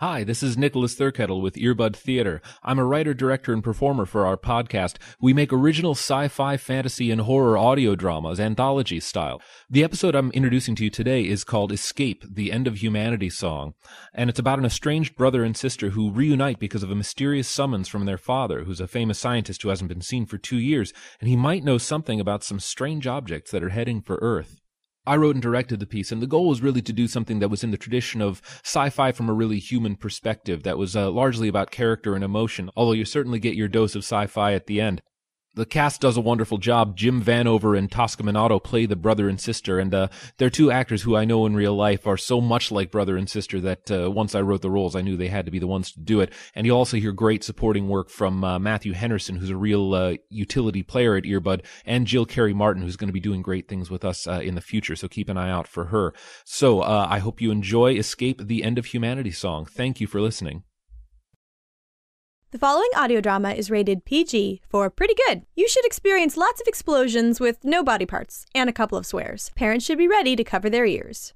Hi, this is Nicholas Thurkettle with Earbud Theater. I'm a writer, director, and performer for our podcast. We make original sci-fi, fantasy, and horror audio dramas, anthology style. The episode I'm introducing to you today is called Escape, the End of Humanity Song, and it's about an estranged brother and sister who reunite because of a mysterious summons from their father, who's a famous scientist who hasn't been seen for two years, and he might know something about some strange objects that are heading for Earth. I wrote and directed the piece, and the goal was really to do something that was in the tradition of sci-fi from a really human perspective, that was uh, largely about character and emotion, although you certainly get your dose of sci-fi at the end the cast does a wonderful job. Jim Vanover and Tosca Minato play the brother and sister, and uh, they're two actors who I know in real life are so much like brother and sister that uh, once I wrote the roles, I knew they had to be the ones to do it. And you also hear great supporting work from uh, Matthew Henderson, who's a real uh, utility player at Earbud, and Jill Carey Martin, who's going to be doing great things with us uh, in the future. So keep an eye out for her. So uh, I hope you enjoy Escape the End of Humanity song. Thank you for listening. The following audio drama is rated PG for pretty good. You should experience lots of explosions with no body parts and a couple of swears. Parents should be ready to cover their ears.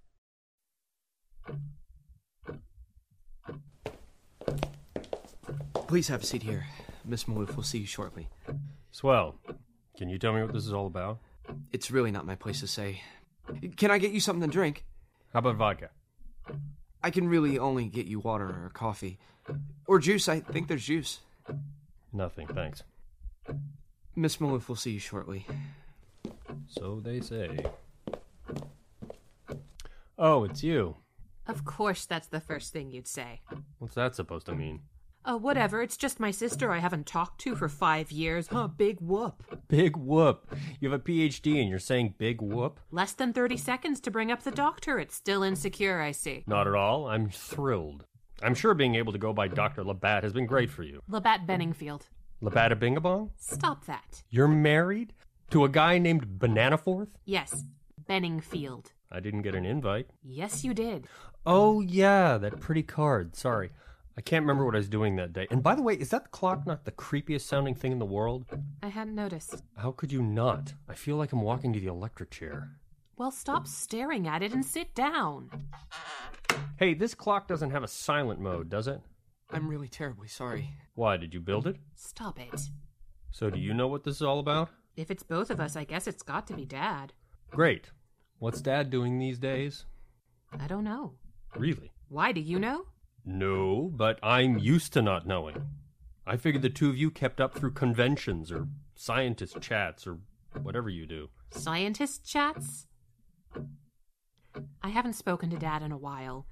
Please have a seat here. Miss Maloof will see you shortly. Swell. Can you tell me what this is all about? It's really not my place to say. Can I get you something to drink? How about vodka? I can really only get you water or coffee. Or juice. I think there's juice. Nothing, thanks. Miss Maloof will see you shortly. So they say. Oh, it's you. Of course, that's the first thing you'd say. What's that supposed to mean? Oh, whatever. It's just my sister I haven't talked to for five years. Huh, big whoop. Big whoop. You have a PhD and you're saying big whoop? Less than 30 seconds to bring up the doctor. It's still insecure, I see. Not at all. I'm thrilled. I'm sure being able to go by Dr. Labatt has been great for you. Labatt Benningfield. Labatt Bingabong? Stop that. You're married? To a guy named Bananaforth? Yes, Benningfield. I didn't get an invite. Yes, you did. Oh, yeah, that pretty card. Sorry. I can't remember what I was doing that day. And by the way, is that clock not the creepiest sounding thing in the world? I hadn't noticed. How could you not? I feel like I'm walking to the electric chair. Well, stop staring at it and sit down. Hey, this clock doesn't have a silent mode, does it? I'm really terribly sorry. Why, did you build it? Stop it. So, do you know what this is all about? If it's both of us, I guess it's got to be Dad. Great. What's Dad doing these days? I don't know. Really? Why do you know? No, but I'm used to not knowing. I figured the two of you kept up through conventions or scientist chats or whatever you do. Scientist chats? I haven't spoken to Dad in a while.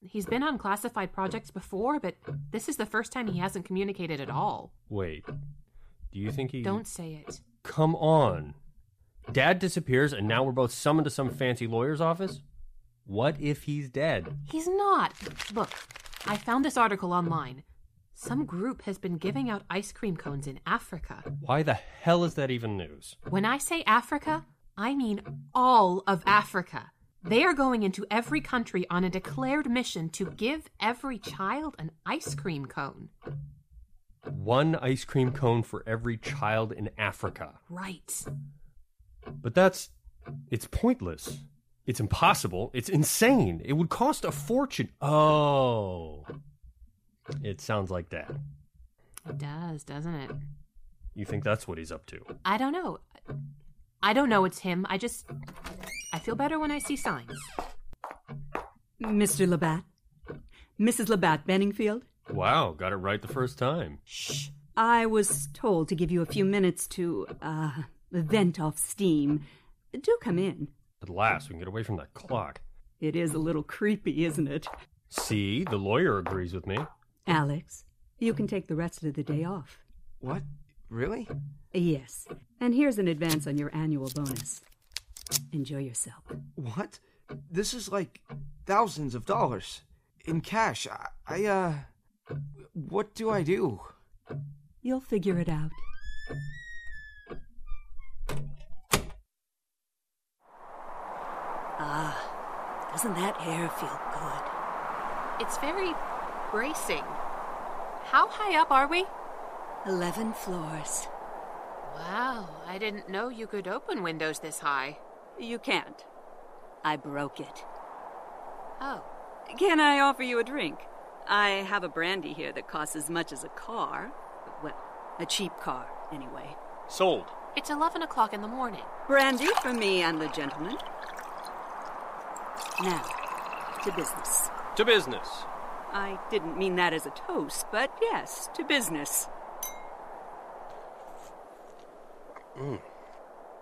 He's been on classified projects before, but this is the first time he hasn't communicated at all. Wait. Do you think he. Don't say it. Come on. Dad disappears and now we're both summoned to some fancy lawyer's office? What if he's dead? He's not. Look, I found this article online. Some group has been giving out ice cream cones in Africa. Why the hell is that even news? When I say Africa, I mean all of Africa. They are going into every country on a declared mission to give every child an ice cream cone. One ice cream cone for every child in Africa. Right. But that's. It's pointless. It's impossible. It's insane. It would cost a fortune. Oh. It sounds like that. It does, doesn't it? You think that's what he's up to? I don't know. I don't know it's him. I just. I feel better when I see signs. Mr. Labatt? Mrs. Labatt Benningfield? Wow, got it right the first time. Shh. I was told to give you a few minutes to, uh, vent off steam. Do come in. At last, we can get away from that clock. It is a little creepy, isn't it? See, the lawyer agrees with me. Alex, you can take the rest of the day off. What? Really? Yes. And here's an advance on your annual bonus. Enjoy yourself. What? This is like thousands of dollars in cash. I, I uh. What do I do? You'll figure it out. Ah, doesn't that air feel good? It's very bracing. How high up are we? Eleven floors. Wow, I didn't know you could open windows this high. You can't. I broke it. Oh. Can I offer you a drink? I have a brandy here that costs as much as a car. Well, a cheap car, anyway. Sold. It's 11 o'clock in the morning. Brandy for me and the gentleman. Now, to business. To business. I didn't mean that as a toast, but yes, to business. Hmm.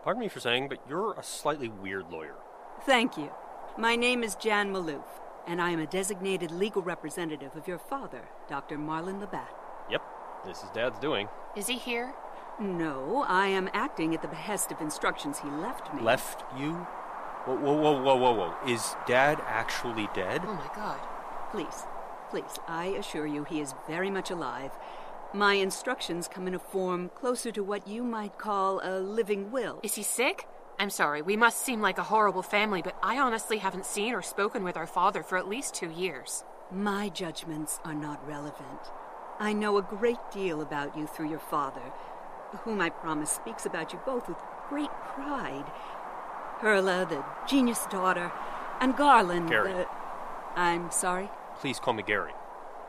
Pardon me for saying, but you're a slightly weird lawyer. Thank you. My name is Jan Maloof, and I am a designated legal representative of your father, Dr. Marlon Labatt. Yep, this is Dad's doing. Is he here? No, I am acting at the behest of instructions he left me. Left you? Whoa, whoa, whoa, whoa, whoa, whoa. Is Dad actually dead? Oh my god. Please, please, I assure you he is very much alive. My instructions come in a form closer to what you might call a living will. Is he sick? I'm sorry, we must seem like a horrible family, but I honestly haven't seen or spoken with our father for at least two years. My judgments are not relevant. I know a great deal about you through your father, whom I promise speaks about you both with great pride. Perla, the genius daughter, and Garland, Gary. the. I'm sorry? Please call me Gary.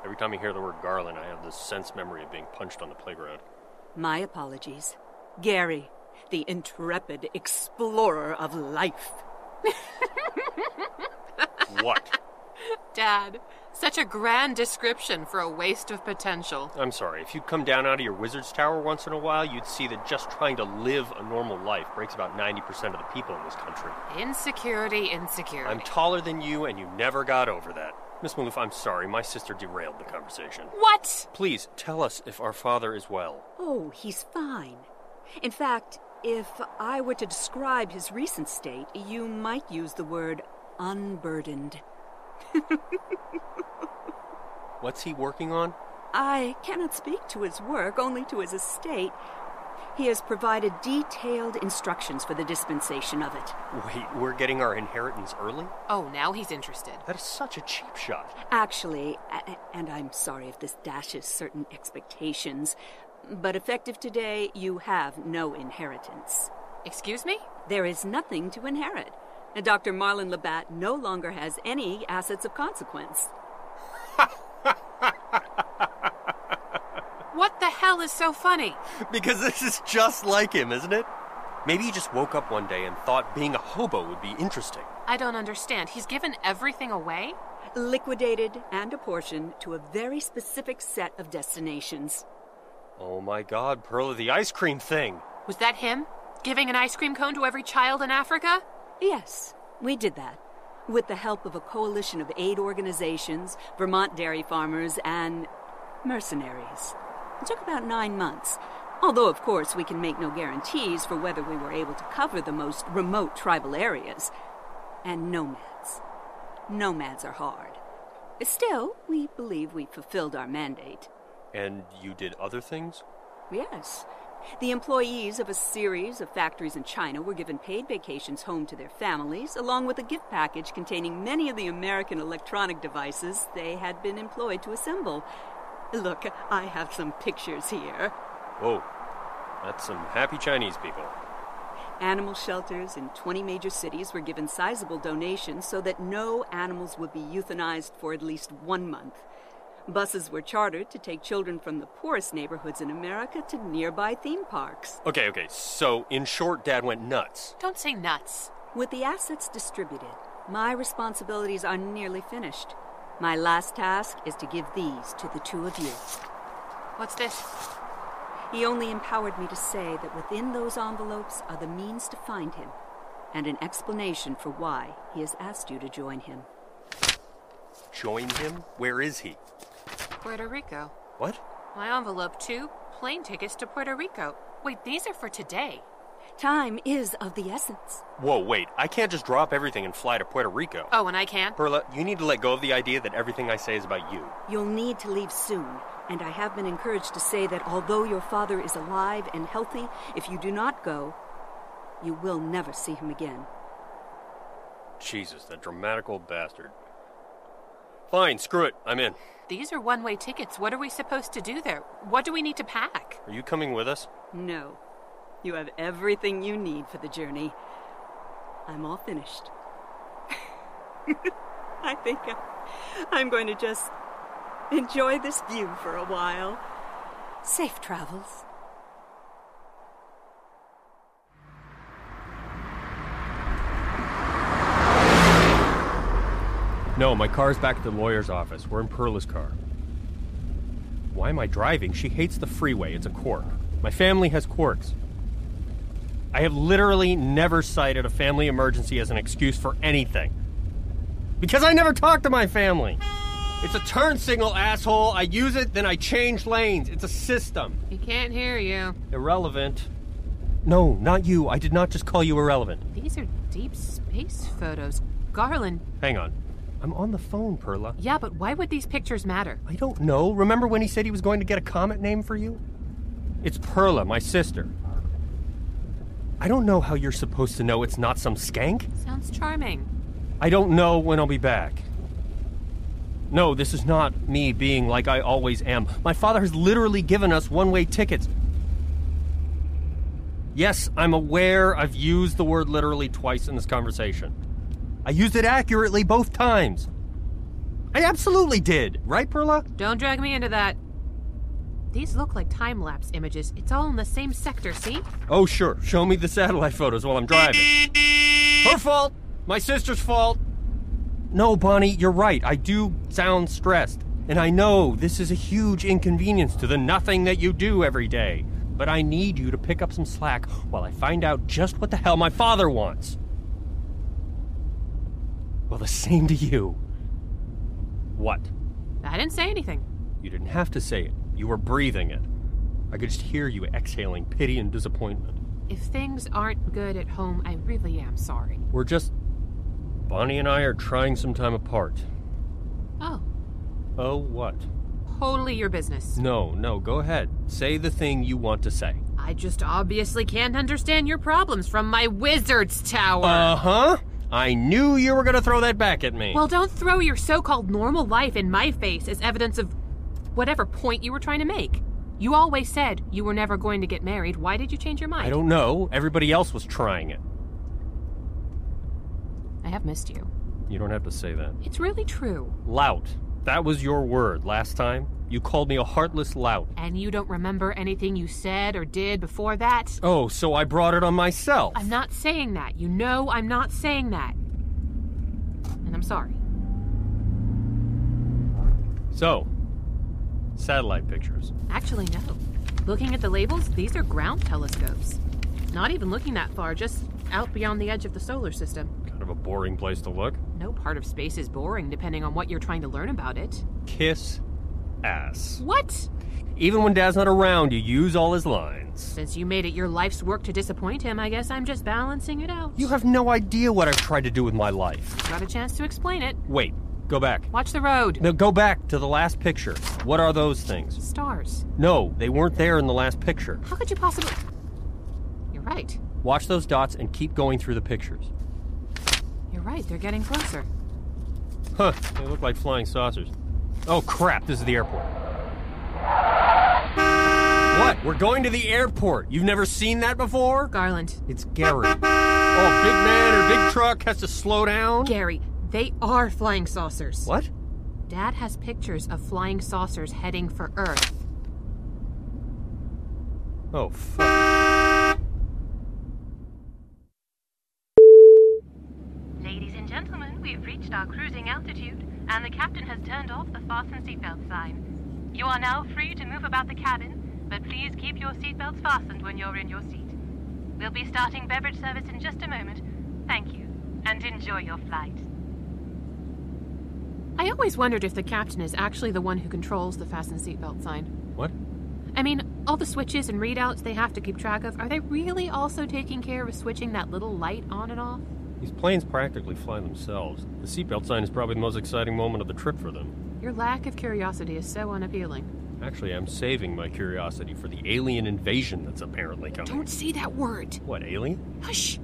Every time I hear the word Garland, I have this sense memory of being punched on the playground. My apologies. Gary, the intrepid explorer of life. What? Dad, such a grand description for a waste of potential. I'm sorry. If you'd come down out of your wizard's tower once in a while, you'd see that just trying to live a normal life breaks about 90% of the people in this country. Insecurity, insecurity. I'm taller than you, and you never got over that. Miss Maloof, I'm sorry. My sister derailed the conversation. what? Please tell us if our father is well. Oh, he's fine. In fact, if I were to describe his recent state, you might use the word unburdened. What's he working on? I cannot speak to his work, only to his estate. He has provided detailed instructions for the dispensation of it. Wait, we're getting our inheritance early? Oh, now he's interested. That is such a cheap shot. Actually, and I'm sorry if this dashes certain expectations, but effective today, you have no inheritance. Excuse me? There is nothing to inherit. Dr. Marlon Labatt no longer has any assets of consequence. What the hell is so funny? Because this is just like him, isn't it? Maybe he just woke up one day and thought being a hobo would be interesting. I don't understand. He's given everything away? Liquidated and apportioned to a very specific set of destinations. Oh my god, Perla the ice cream thing. Was that him? Giving an ice cream cone to every child in Africa? Yes, we did that. With the help of a coalition of aid organizations, Vermont dairy farmers, and mercenaries. It took about nine months. Although, of course, we can make no guarantees for whether we were able to cover the most remote tribal areas. And nomads. Nomads are hard. Still, we believe we fulfilled our mandate. And you did other things? Yes. The employees of a series of factories in China were given paid vacations home to their families, along with a gift package containing many of the American electronic devices they had been employed to assemble. Look, I have some pictures here. Whoa, that's some happy Chinese people. Animal shelters in 20 major cities were given sizable donations so that no animals would be euthanized for at least one month. Buses were chartered to take children from the poorest neighborhoods in America to nearby theme parks. Okay, okay, so in short, Dad went nuts. Don't say nuts. With the assets distributed, my responsibilities are nearly finished. My last task is to give these to the two of you. What's this? He only empowered me to say that within those envelopes are the means to find him, and an explanation for why he has asked you to join him. Join him? Where is he? Puerto Rico. What? My envelope, too. Plane tickets to Puerto Rico. Wait, these are for today. Time is of the essence. Whoa, wait, I can't just drop everything and fly to Puerto Rico. Oh, and I can't? Perla, you need to let go of the idea that everything I say is about you. You'll need to leave soon, and I have been encouraged to say that although your father is alive and healthy, if you do not go, you will never see him again. Jesus, that dramatic old bastard. Fine, screw it, I'm in. These are one way tickets. What are we supposed to do there? What do we need to pack? Are you coming with us? No. You have everything you need for the journey. I'm all finished. I think I, I'm going to just Enjoy this view for a while. Safe travels. No, my car's back at the lawyer's office. We're in Perla's car. Why am I driving? She hates the freeway. It's a quirk. My family has quirks. I have literally never cited a family emergency as an excuse for anything. Because I never talk to my family. It's a turn signal, asshole. I use it, then I change lanes. It's a system. He can't hear you. Irrelevant. No, not you. I did not just call you irrelevant. These are deep space photos. Garland. Hang on. I'm on the phone, Perla. Yeah, but why would these pictures matter? I don't know. Remember when he said he was going to get a comet name for you? It's Perla, my sister. I don't know how you're supposed to know it's not some skank. Sounds charming. I don't know when I'll be back. No, this is not me being like I always am. My father has literally given us one way tickets. Yes, I'm aware I've used the word literally twice in this conversation. I used it accurately both times. I absolutely did, right, Perla? Don't drag me into that. These look like time lapse images. It's all in the same sector, see? Oh, sure. Show me the satellite photos while I'm driving. Her fault. My sister's fault. No, Bonnie, you're right. I do sound stressed. And I know this is a huge inconvenience to the nothing that you do every day. But I need you to pick up some slack while I find out just what the hell my father wants. Well, the same to you. What? I didn't say anything. You didn't have to say it. You were breathing it. I could just hear you exhaling pity and disappointment. If things aren't good at home, I really am sorry. We're just. Bonnie and I are trying some time apart. Oh, Oh, what? totally your business. No, no, go ahead. Say the thing you want to say. I just obviously can't understand your problems from my wizard's tower. Uh huh. I knew you were gonna throw that back at me. Well, don't throw your so called normal life in my face as evidence of whatever point you were trying to make. You always said you were never going to get married. Why did you change your mind? I don't know. Everybody else was trying it. I have missed you. You don't have to say that. It's really true. Lout. That was your word last time. You called me a heartless lout. And you don't remember anything you said or did before that? Oh, so I brought it on myself. I'm not saying that. You know I'm not saying that. And I'm sorry. So, satellite pictures. Actually, no. Looking at the labels, these are ground telescopes. Not even looking that far, just out beyond the edge of the solar system. Kind of a boring place to look. No part of space is boring, depending on what you're trying to learn about it. Kiss ass. What? Even when Dad's not around, you use all his lines. Since you made it your life's work to disappoint him, I guess I'm just balancing it out. You have no idea what I've tried to do with my life. got a chance to explain it. Wait, go back. Watch the road. No, go back to the last picture. What are those things? Stars. No, they weren't there in the last picture. How could you possibly. You're right. Watch those dots and keep going through the pictures. You're right. They're getting closer. Huh, they look like flying saucers. Oh crap, this is the airport. What? We're going to the airport. You've never seen that before? Garland. It's Gary. Oh, big man or big truck has to slow down? Gary, they are flying saucers. What? Dad has pictures of flying saucers heading for Earth. Oh, fuck. Ladies and gentlemen, we have reached our cruising altitude, and the captain has turned off the fasten seatbelt sign. You are now free to move about the cabin, but please keep your seatbelts fastened when you're in your seat. We'll be starting beverage service in just a moment. Thank you, and enjoy your flight. I always wondered if the captain is actually the one who controls the fasten seatbelt sign. What? I mean, all the switches and readouts they have to keep track of, are they really also taking care of switching that little light on and off? These planes practically fly themselves. The seatbelt sign is probably the most exciting moment of the trip for them. Your lack of curiosity is so unappealing. Actually, I'm saving my curiosity for the alien invasion that's apparently coming. Don't say that word. What, alien? Hush.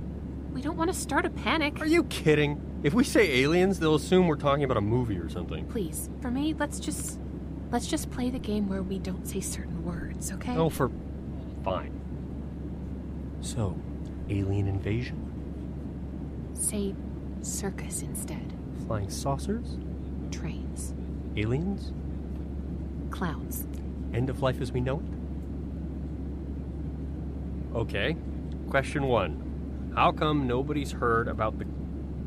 We don't want to start a panic. Are you kidding? If we say aliens, they'll assume we're talking about a movie or something. Please, for me, let's just let's just play the game where we don't say certain words, okay? Oh, for. Fine. So, alien invasion? Say circus instead. Flying saucers? Trains. Aliens? Clowns. End of life as we know it? Okay. Question one How come nobody's heard about the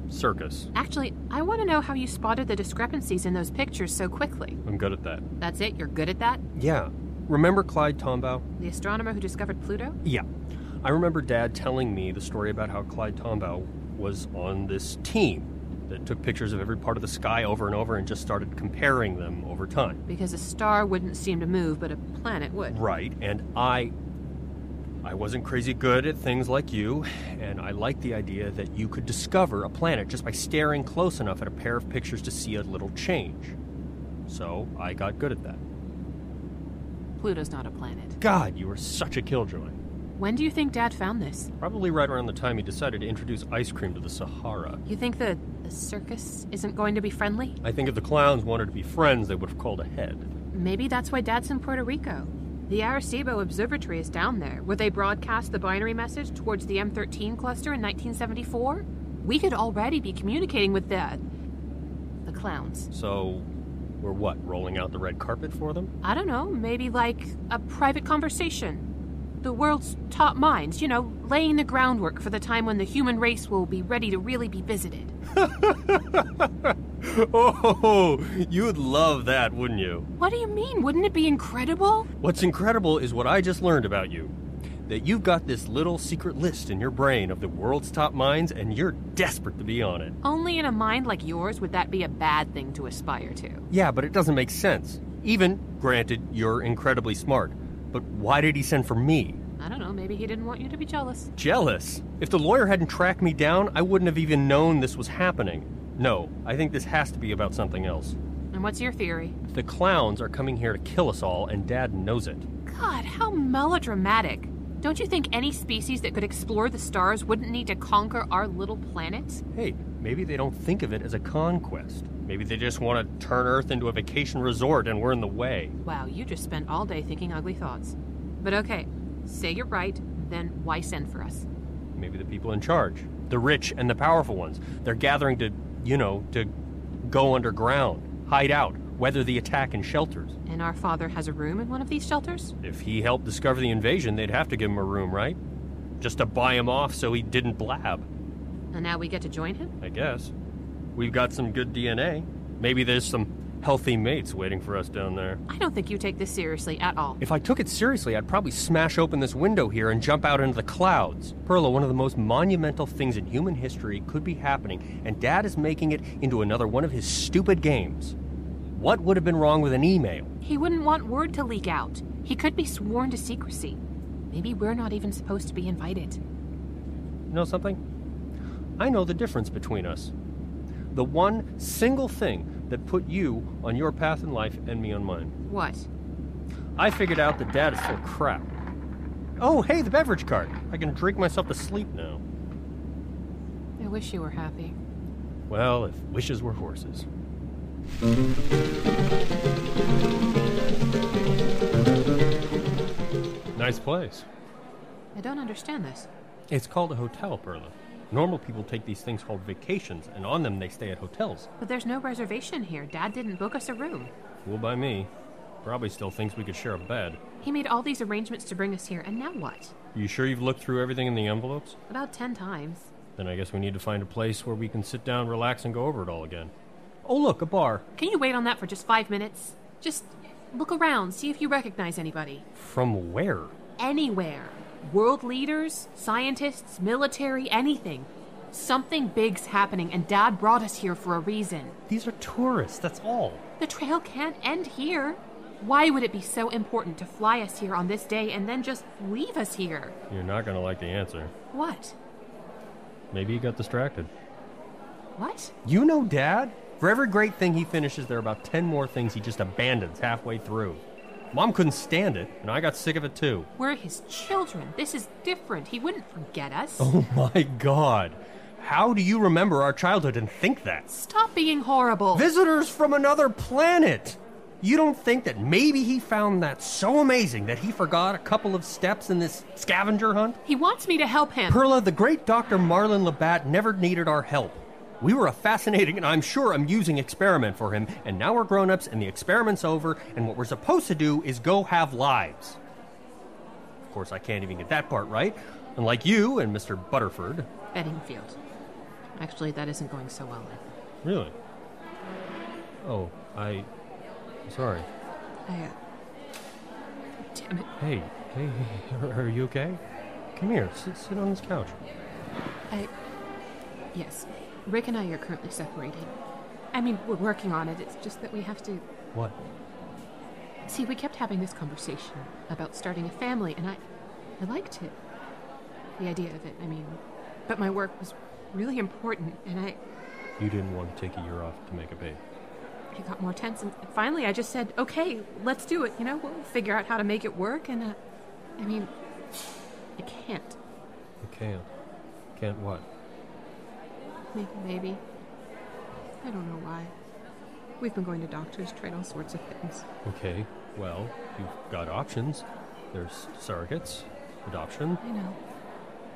circus? Actually, I want to know how you spotted the discrepancies in those pictures so quickly. I'm good at that. That's it? You're good at that? Yeah. Remember Clyde Tombaugh? The astronomer who discovered Pluto? Yeah. I remember Dad telling me the story about how Clyde Tombaugh was on this team that took pictures of every part of the sky over and over and just started comparing them over time. Because a star wouldn't seem to move, but a planet would. Right, and I I wasn't crazy good at things like you, and I liked the idea that you could discover a planet just by staring close enough at a pair of pictures to see a little change. So, I got good at that. Pluto's not a planet. God, you were such a killjoy. When do you think Dad found this? Probably right around the time he decided to introduce ice cream to the Sahara. You think the, the circus isn't going to be friendly? I think if the clowns wanted to be friends, they would have called ahead. Maybe that's why Dad's in Puerto Rico. The Arecibo Observatory is down there, where they broadcast the binary message towards the M13 cluster in 1974. We could already be communicating with the. the clowns. So, we're what, rolling out the red carpet for them? I don't know, maybe like a private conversation. The world's top minds, you know, laying the groundwork for the time when the human race will be ready to really be visited. oh, you'd love that, wouldn't you? What do you mean? Wouldn't it be incredible? What's incredible is what I just learned about you. That you've got this little secret list in your brain of the world's top minds, and you're desperate to be on it. Only in a mind like yours would that be a bad thing to aspire to. Yeah, but it doesn't make sense. Even, granted, you're incredibly smart. But why did he send for me? I don't know, maybe he didn't want you to be jealous. Jealous? If the lawyer hadn't tracked me down, I wouldn't have even known this was happening. No, I think this has to be about something else. And what's your theory? The clowns are coming here to kill us all, and Dad knows it. God, how melodramatic. Don't you think any species that could explore the stars wouldn't need to conquer our little planet? Hey, maybe they don't think of it as a conquest. Maybe they just want to turn Earth into a vacation resort and we're in the way. Wow, you just spent all day thinking ugly thoughts. But okay, say you're right, then why send for us? Maybe the people in charge, the rich and the powerful ones, they're gathering to, you know, to go underground, hide out, weather the attack in shelters. And our father has a room in one of these shelters? If he helped discover the invasion, they'd have to give him a room, right? Just to buy him off so he didn't blab. And now we get to join him? I guess. We've got some good DNA. Maybe there's some healthy mates waiting for us down there. I don't think you take this seriously at all. If I took it seriously, I'd probably smash open this window here and jump out into the clouds. Perla, one of the most monumental things in human history could be happening, and Dad is making it into another one of his stupid games. What would have been wrong with an email? He wouldn't want word to leak out. He could be sworn to secrecy. Maybe we're not even supposed to be invited. You know something? I know the difference between us. The one single thing that put you on your path in life and me on mine. What? I figured out that Dad is full of crap. Oh, hey, the beverage cart. I can drink myself to sleep now. I wish you were happy. Well, if wishes were horses. Nice place. I don't understand this. It's called a hotel, Perla. Normal people take these things called vacations, and on them they stay at hotels. But there's no reservation here. Dad didn't book us a room. Fool by me. Probably still thinks we could share a bed. He made all these arrangements to bring us here, and now what? You sure you've looked through everything in the envelopes? About ten times. Then I guess we need to find a place where we can sit down, relax, and go over it all again. Oh, look, a bar. Can you wait on that for just five minutes? Just look around, see if you recognize anybody. From where? Anywhere. World leaders, scientists, military, anything. Something big's happening, and Dad brought us here for a reason. These are tourists, that's all. The trail can't end here. Why would it be so important to fly us here on this day and then just leave us here? You're not gonna like the answer. What? Maybe he got distracted. What? You know Dad? For every great thing he finishes, there are about ten more things he just abandons halfway through. Mom couldn't stand it, and I got sick of it too. We're his children. This is different. He wouldn't forget us. Oh my god. How do you remember our childhood and think that? Stop being horrible. Visitors from another planet! You don't think that maybe he found that so amazing that he forgot a couple of steps in this scavenger hunt? he wants me to help him. Perla, the great Dr. Marlon Labatt never needed our help. We were a fascinating and I'm sure amusing experiment for him, and now we're grown ups and the experiment's over, and what we're supposed to do is go have lives. Of course, I can't even get that part right, unlike you and Mr. Butterford. Beddingfield. Actually, that isn't going so well. Either. Really? Oh, I. I'm sorry. I, uh, damn it. Hey, hey, hey, are you okay? Come here, sit, sit on this couch. I. Yes. Rick and I are currently separated. I mean, we're working on it. It's just that we have to. What? See, we kept having this conversation about starting a family, and I. I liked it. The idea of it, I mean. But my work was really important, and I. You didn't want to take a year off to make a baby. It got more tense, and finally I just said, okay, let's do it. You know, we'll figure out how to make it work, and, uh. I mean. I can't. You can't. Can't what? Maybe. I don't know why. We've been going to doctors, tried all sorts of things. Okay, well, you've got options. There's surrogates, adoption. I know.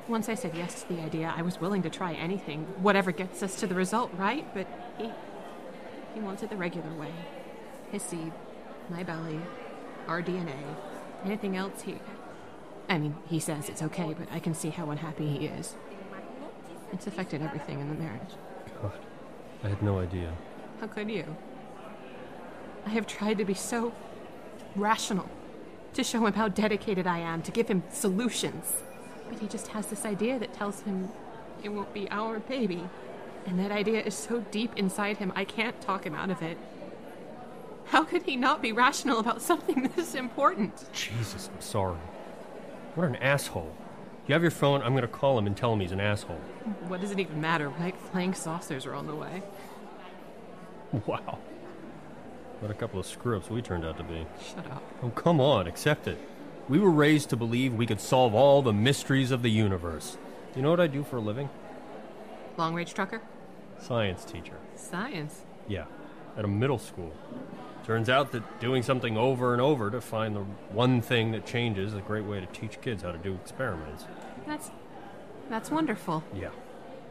Once I said yes to the idea, I was willing to try anything, whatever gets us to the result, right? But he. he wants it the regular way. His seed, my belly, our DNA. Anything else, he. I mean, he says it's okay, but I can see how unhappy he is. It's affected everything in the marriage. God, I had no idea. How could you? I have tried to be so rational, to show him how dedicated I am, to give him solutions. But he just has this idea that tells him it won't be our baby. And that idea is so deep inside him, I can't talk him out of it. How could he not be rational about something this important? Jesus, I'm sorry. What an asshole. You have your phone, I'm gonna call him and tell him he's an asshole. What does it even matter, right? Flying saucers are on the way. Wow. What a couple of screw ups we turned out to be. Shut up. Oh, come on, accept it. We were raised to believe we could solve all the mysteries of the universe. You know what I do for a living? Long range trucker? Science teacher. Science. Yeah, at a middle school. Turns out that doing something over and over to find the one thing that changes is a great way to teach kids how to do experiments. That's. that's wonderful. Yeah.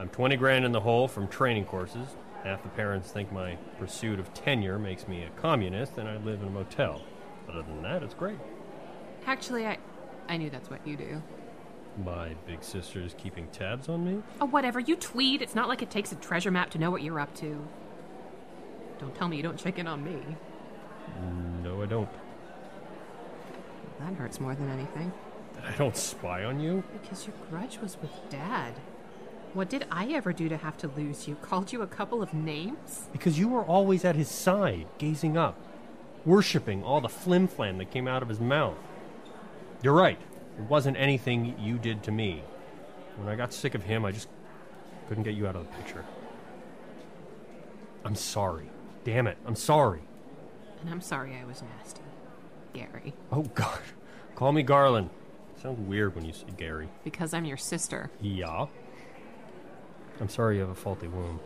I'm 20 grand in the hole from training courses. Half the parents think my pursuit of tenure makes me a communist, and I live in a motel. Other than that, it's great. Actually, I. I knew that's what you do. My big sister is keeping tabs on me? Oh, whatever. You tweet. It's not like it takes a treasure map to know what you're up to. Don't tell me you don't check in on me. No, I don't. That hurts more than anything. I don't spy on you. Because your grudge was with Dad. What did I ever do to have to lose you? Called you a couple of names? Because you were always at his side, gazing up, worshipping all the flimflam that came out of his mouth. You're right. It wasn't anything you did to me. When I got sick of him, I just couldn't get you out of the picture. I'm sorry. Damn it, I'm sorry. And I'm sorry I was nasty. Gary. Oh, God. Call me Garland. Sounds weird when you say Gary. Because I'm your sister. Yeah. I'm sorry you have a faulty womb.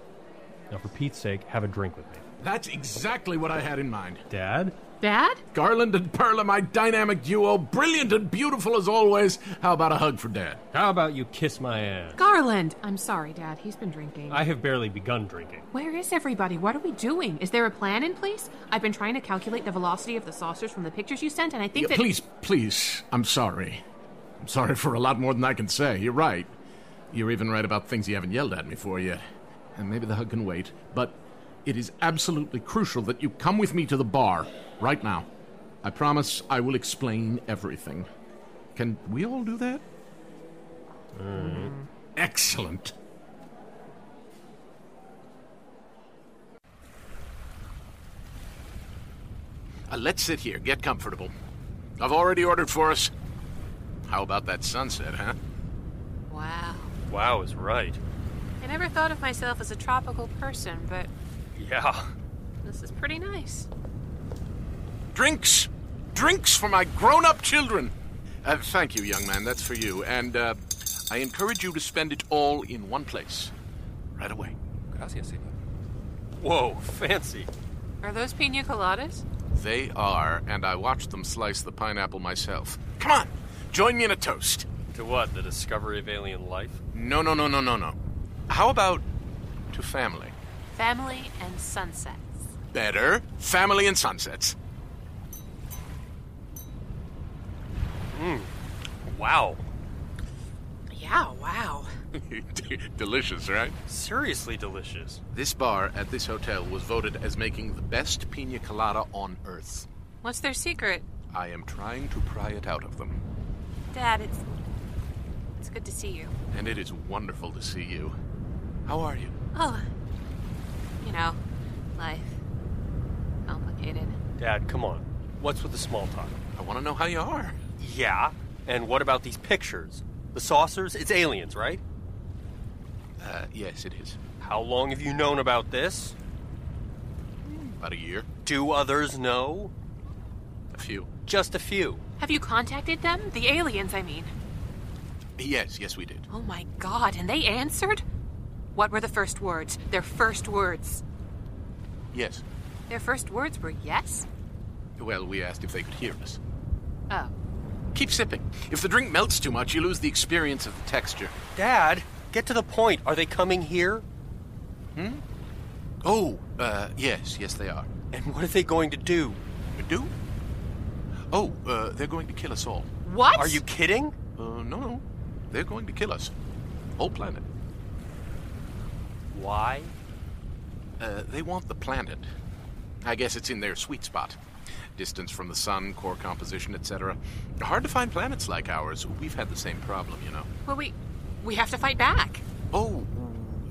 Now, for Pete's sake, have a drink with me. That's exactly what I had in mind. Dad? Dad? Garland and Perla, my dynamic duo, brilliant and beautiful as always. How about a hug for Dad? How about you kiss my ass? Garland! I'm sorry, Dad. He's been drinking. I have barely begun drinking. Where is everybody? What are we doing? Is there a plan in place? I've been trying to calculate the velocity of the saucers from the pictures you sent, and I think Yeah, that. Please, please, I'm sorry. I'm sorry for a lot more than I can say. You're right. You're even right about things you haven't yelled at me for yet. And maybe the hug can wait. But it is absolutely crucial that you come with me to the bar right now. I promise I will explain everything. Can we all do that? Excellent. Uh, let's sit here. Get comfortable. I've already ordered for us. How about that sunset, huh? Wow. Wow is right. I never thought of myself as a tropical person, but Yeah. this is pretty nice. Drinks! Drinks for my grown up children! Uh, thank you, young man. That's for you. And uh, I encourage you to spend it all in one place. Right away. Gracias, senor. Whoa, fancy. Are those pina coladas? They are, and I watched them slice the pineapple myself. Come on! Join me in a toast. To what? The discovery of alien life? No, no, no, no, no, no. How about to to family. Family and sunsets. Better. Family and sunsets. Mmm. Wow. Yeah, wow. Delicious, right? Seriously delicious. This bar at this hotel was voted as making the best pina colada on earth. What's their secret? I am trying to pry it out of them. Dad, it's. It's good to see you. And it is wonderful to see you. How are you? Oh. You know, life. Complicated. Dad, come on. What's with the small talk? I want to know how you are. Yeah. And what about these pictures? The saucers? It's aliens, right? Uh, yes, it is. How long have you known about this? About a year. Do others know? A few. Just a few. Have you contacted them? The aliens, I mean. Yes, yes, we did. Oh my god, and they answered? What were the first words? Their first words. Yes. Their first words were yes? Well, we asked if they could hear us. Oh. Keep sipping. If the drink melts too much, you lose the experience of the texture. Dad, get to the point. Are they coming here? Hmm? Oh, uh, yes, yes, they are. And what are they going to do? Do? Oh, uh, they're going to kill us all. What? Are you kidding? Uh, no, no. They're going to kill us. Whole planet. Why? Uh, they want the planet. I guess it's in their sweet spot. Distance from the sun, core composition, etc. Hard to find planets like ours. We've had the same problem, you know. Well, we. We have to fight back. Oh,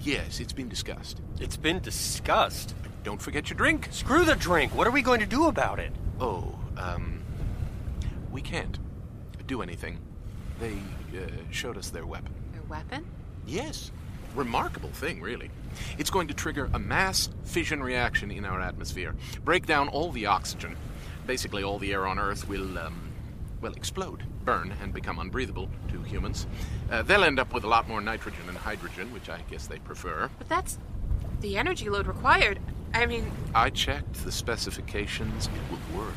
yes, it's been discussed. It's been discussed. Don't forget your drink. Screw the drink. What are we going to do about it? Oh, um. We can't do anything. They uh, showed us their weapon. Their weapon? Yes. Remarkable thing, really. It's going to trigger a mass fission reaction in our atmosphere, break down all the oxygen. Basically, all the air on Earth will, um, well, explode, burn, and become unbreathable to humans. Uh, they'll end up with a lot more nitrogen and hydrogen, which I guess they prefer. But that's the energy load required. I mean, I checked the specifications. It will work.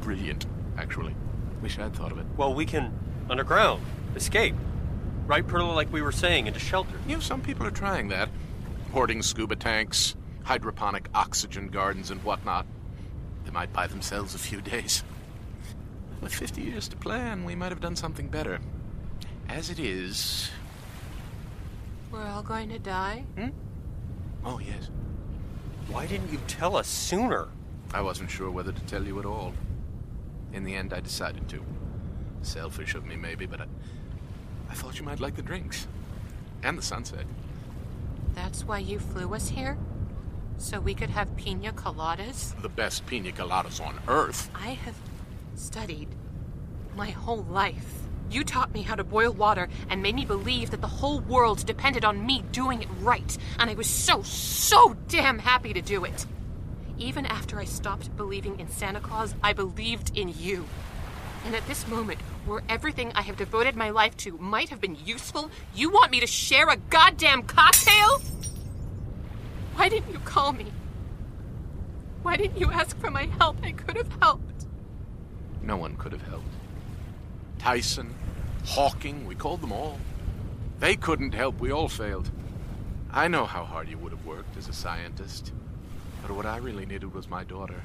Brilliant, actually. Wish I'd thought of it. Well, we can underground, escape. Right, Perla, like we were saying, into shelter. You know, some people are trying that. Hoarding scuba tanks, hydroponic oxygen gardens, and whatnot. They might buy themselves a few days. With 50 years to plan, we might have done something better. As it is. we're all going to die? Hmm? Oh, yes. Why didn't you tell us sooner? I wasn't sure whether to tell you at all. In the end, I decided to. Selfish of me, maybe, but I, I thought you might like the drinks. And the sunset. That's why you flew us here? So we could have pina coladas? The best pina coladas on earth. I have studied my whole life. You taught me how to boil water and made me believe that the whole world depended on me doing it right. And I was so, so damn happy to do it. Even after I stopped believing in Santa Claus, I believed in you. And at this moment, where everything I have devoted my life to might have been useful, you want me to share a goddamn cocktail? Why didn't you call me? Why didn't you ask for my help? I could have helped. No one could have helped. Tyson, Hawking, we called them all. They couldn't help, we all failed. I know how hard you would have worked as a scientist. But what I really needed was my daughter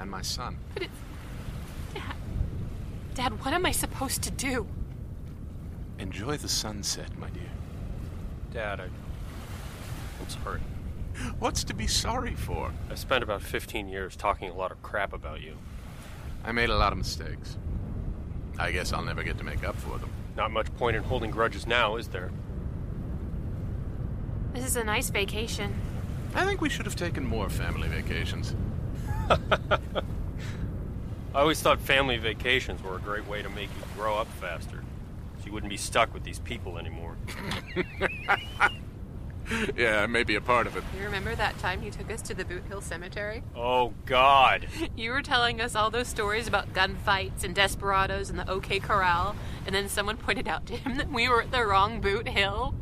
and my son. But it's. Dad. Dad, what am I supposed to do? Enjoy the sunset, my dear. Dad, I. I'm sorry. What's to be sorry for? I spent about 15 years talking a lot of crap about you. I made a lot of mistakes. I guess I'll never get to make up for them. Not much point in holding grudges now, is there? This is a nice vacation. I think we should have taken more family vacations. I always thought family vacations were a great way to make you grow up faster. So you wouldn't be stuck with these people anymore. yeah, maybe a part of it. You remember that time you took us to the Boot Hill Cemetery? Oh, God. You were telling us all those stories about gunfights and desperados and the OK Corral, and then someone pointed out to him that we were at the wrong Boot Hill.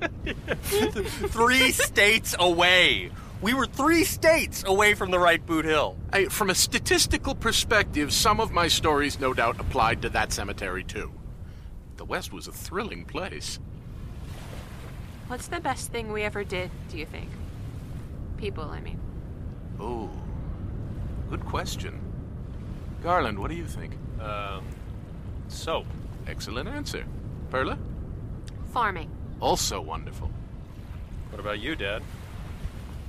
three states away. We were three states away from the right Boot Hill. I, from a statistical perspective, some of my stories no doubt applied to that cemetery too. The West was a thrilling place. What's the best thing we ever did, do you think? People, I mean. Oh, good question. Garland, what do you think? Um, soap. Excellent answer. Perla? Farming. Also wonderful. What about you, Dad?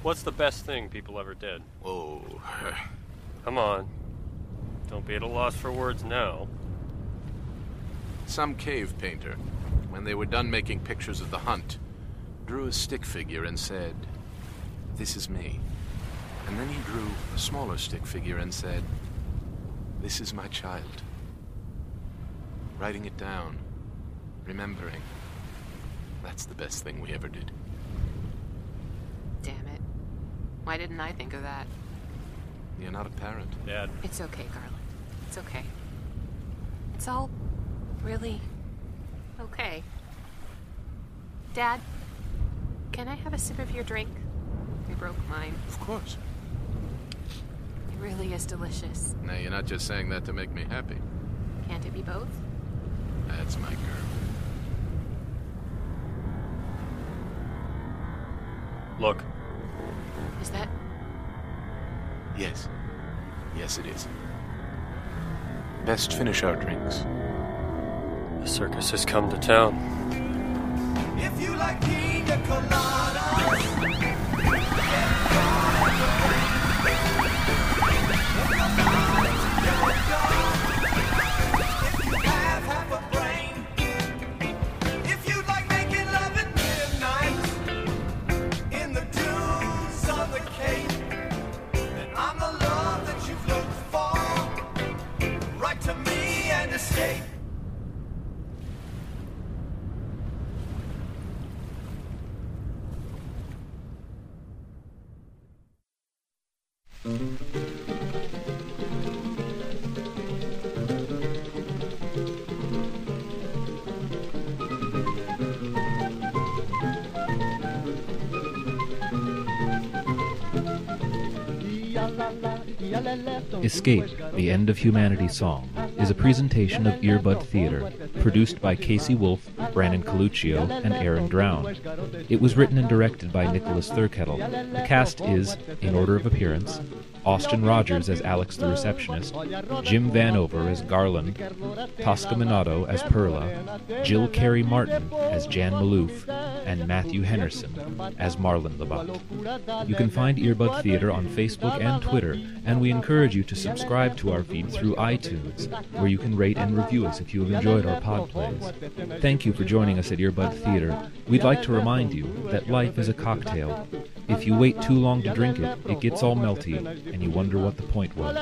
What's the best thing people ever did? Oh, Come on. Don't be at a loss for words now. some cave painter, when they were done making pictures of the hunt, drew a stick figure and said, This is me. And then he drew a smaller stick figure and said, This is my child. Writing it down, remembering. That's the best thing we ever did. Damn it. Why didn't I think of that? You're not a parent. Dad, It's okay, Garland. It's okay. It's all really okay. Dad, can I have a sip of your drink? I broke mine. Of course. It really is delicious. Now, you're not just saying that to make me happy. Can't it be both? That's my look. Is that Yes. Yes, it is. Best finish our drinks. The circus has come to town. If you like pina coladas, Escape, the End of Humanity song, is a presentation of Earbud Theater, produced by Casey Wolf, Brandon Coluccio, and Aaron Drown. It was written and directed by Nicholas Thurkettle. The cast is, in order of appearance, Austin Rogers as Alex the Receptionist, Jim Vanover as Garland, Tosca Minato as Perla, Jill Carey Martin as Jan Maloof, and Matthew Henderson as Marlon Labatt. You can find Earbud Theater on Facebook and Twitter, and we encourage you to subscribe to our feed through iTunes, where you can rate and review us if you have enjoyed our pod plays. Thank you for joining us at Earbud Theater. We'd like to remind you that life is a cocktail. If you wait too long to drink it, it gets all melty, and you wonder what the point was.